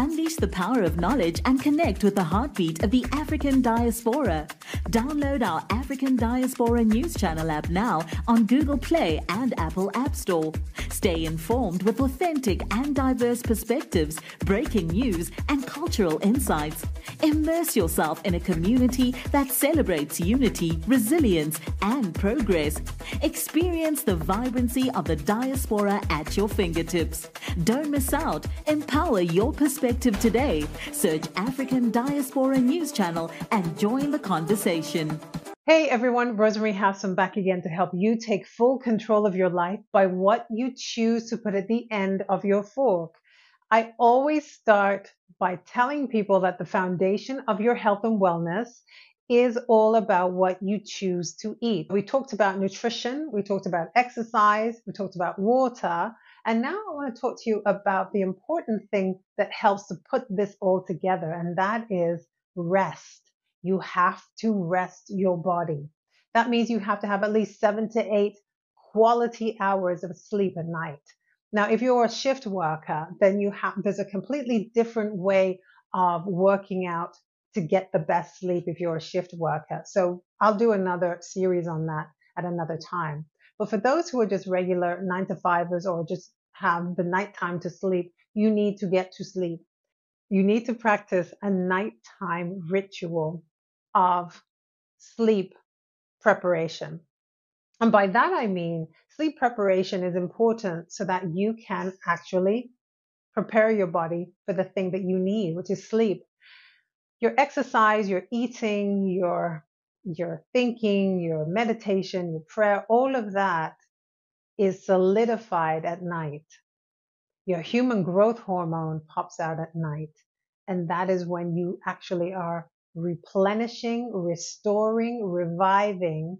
Unleash the power of knowledge and connect with the heartbeat of the African diaspora. Download our African Diaspora News Channel app now on Google Play and Apple App Store. Stay informed with authentic and diverse perspectives, breaking news, and cultural insights. Immerse yourself in a community that celebrates unity, resilience, and progress. Experience the vibrancy of the diaspora at your fingertips. Don't miss out. Empower your perspective today. Search African Diaspora News Channel and join the conversation. Hey everyone, Rosemarie Havsome back again to help you take full control of your life by what you choose to put at the end of your fork. I always start by telling people that the foundation of your health and wellness is all about what you choose to eat. We talked about nutrition, we talked about exercise, we talked about water, and now I want to talk to you about the important thing that helps to put this all together, and that is rest. You have to rest your body. That means you have to have at least seven to eight quality hours of sleep a night. Now, if you're a shift worker, then you have, there's a completely different way of working out to get the best sleep if you're a shift worker. So I'll do another series on that at another time. But for those who are just regular nine to fivers or just have the nighttime to sleep, you need to get to sleep. You need to practice a nighttime ritual of sleep preparation. And by that I mean sleep preparation is important so that you can actually prepare your body for the thing that you need, which is sleep. Your exercise, your eating, your your thinking, your meditation, your prayer, all of that is solidified at night. Your human growth hormone pops out at night. And that is when you actually are replenishing, restoring, reviving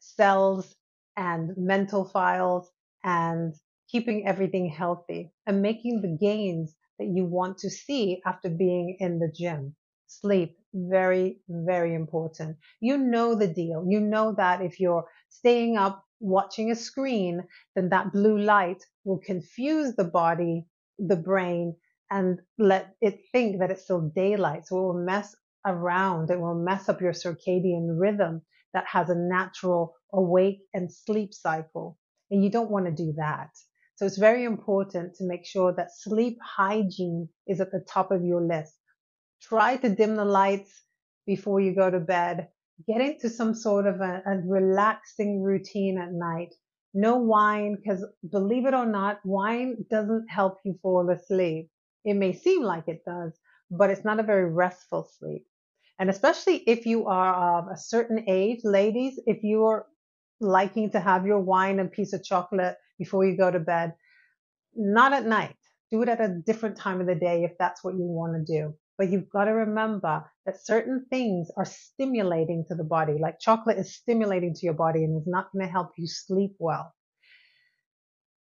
cells and mental files and keeping everything healthy and making the gains that you want to see after being in the gym. Sleep, very, very important. You know the deal. You know that if you're staying up watching a screen, then that blue light will confuse the body, the brain, and let it think that it's still daylight. So it will mess around. It will mess up your circadian rhythm that has a natural awake and sleep cycle. And you don't want to do that. So it's very important to make sure that sleep hygiene is at the top of your list. Try to dim the lights before you go to bed. Get into some sort of a, a relaxing routine at night. No wine, because believe it or not, wine doesn't help you fall asleep. It may seem like it does, but it's not a very restful sleep. And especially if you are of a certain age, ladies, if you are liking to have your wine and piece of chocolate before you go to bed, not at night. Do it at a different time of the day if that's what you want to do. But you've got to remember that certain things are stimulating to the body, like chocolate is stimulating to your body and is not going to help you sleep well.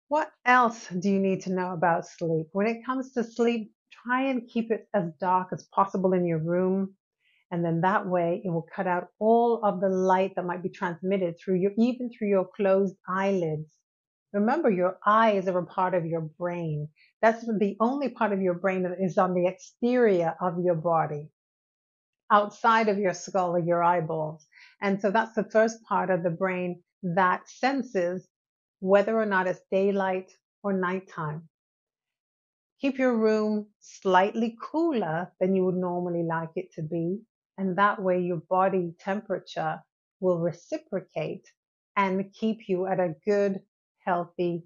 What else do you need to know about sleep? When it comes to sleep, try and keep it as dark as possible in your room. And then that way it will cut out all of the light that might be transmitted through your, even through your closed eyelids. Remember, your eyes are a part of your brain. That's the only part of your brain that is on the exterior of your body, outside of your skull or your eyeballs. And so that's the first part of the brain that senses whether or not it's daylight or nighttime. Keep your room slightly cooler than you would normally like it to be and that way your body temperature will reciprocate and keep you at a good, healthy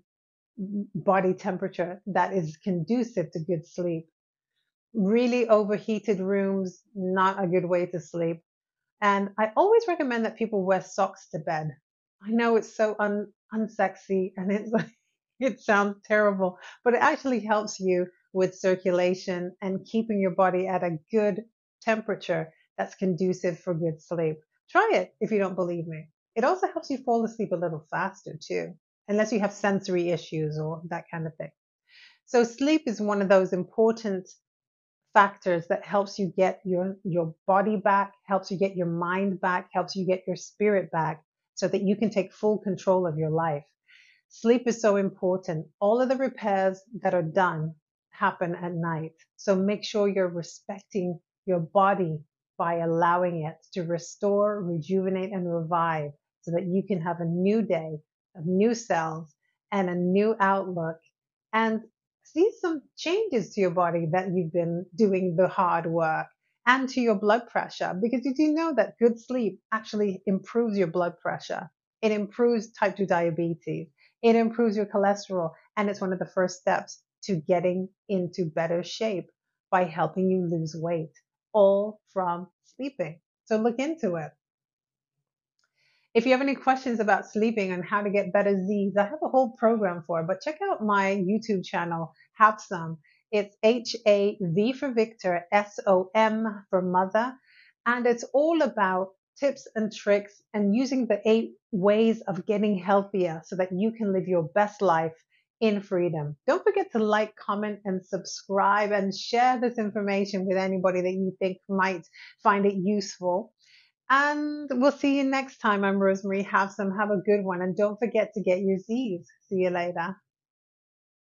body temperature that is conducive to good sleep. Really overheated rooms, not a good way to sleep. And I always recommend that people wear socks to bed. I know it's so un- unsexy and it's it sounds terrible, but it actually helps you with circulation and keeping your body at a good temperature that's conducive for good sleep. Try it if you don't believe me. It also helps you fall asleep a little faster too, unless you have sensory issues or that kind of thing. So sleep is one of those important factors that helps you get your, your body back, helps you get your mind back, helps you get your spirit back so that you can take full control of your life. Sleep is so important. All of the repairs that are done happen at night. So make sure you're respecting your body by allowing it to restore, rejuvenate, and revive so that you can have a new day of new cells and a new outlook and see some changes to your body that you've been doing the hard work and to your blood pressure because you do know that good sleep actually improves your blood pressure. It improves type 2 diabetes. It improves your cholesterol. And it's one of the first steps to getting into better shape by helping you lose weight, all from sleeping. So look into it. If you have any questions about sleeping and how to get better Z's, I have a whole program for it, but check out my YouTube channel, Havsome. It's H A V for Victor, S O M for Mother. And it's all about tips and tricks and using the eight ways of getting healthier so that you can live your best life in freedom. Don't forget to like, comment, and subscribe and share this information with anybody that you think might find it useful. And we'll see you next time. I'm Rosemarie. Have some, have a good one. And don't forget to get your Z's. See you later.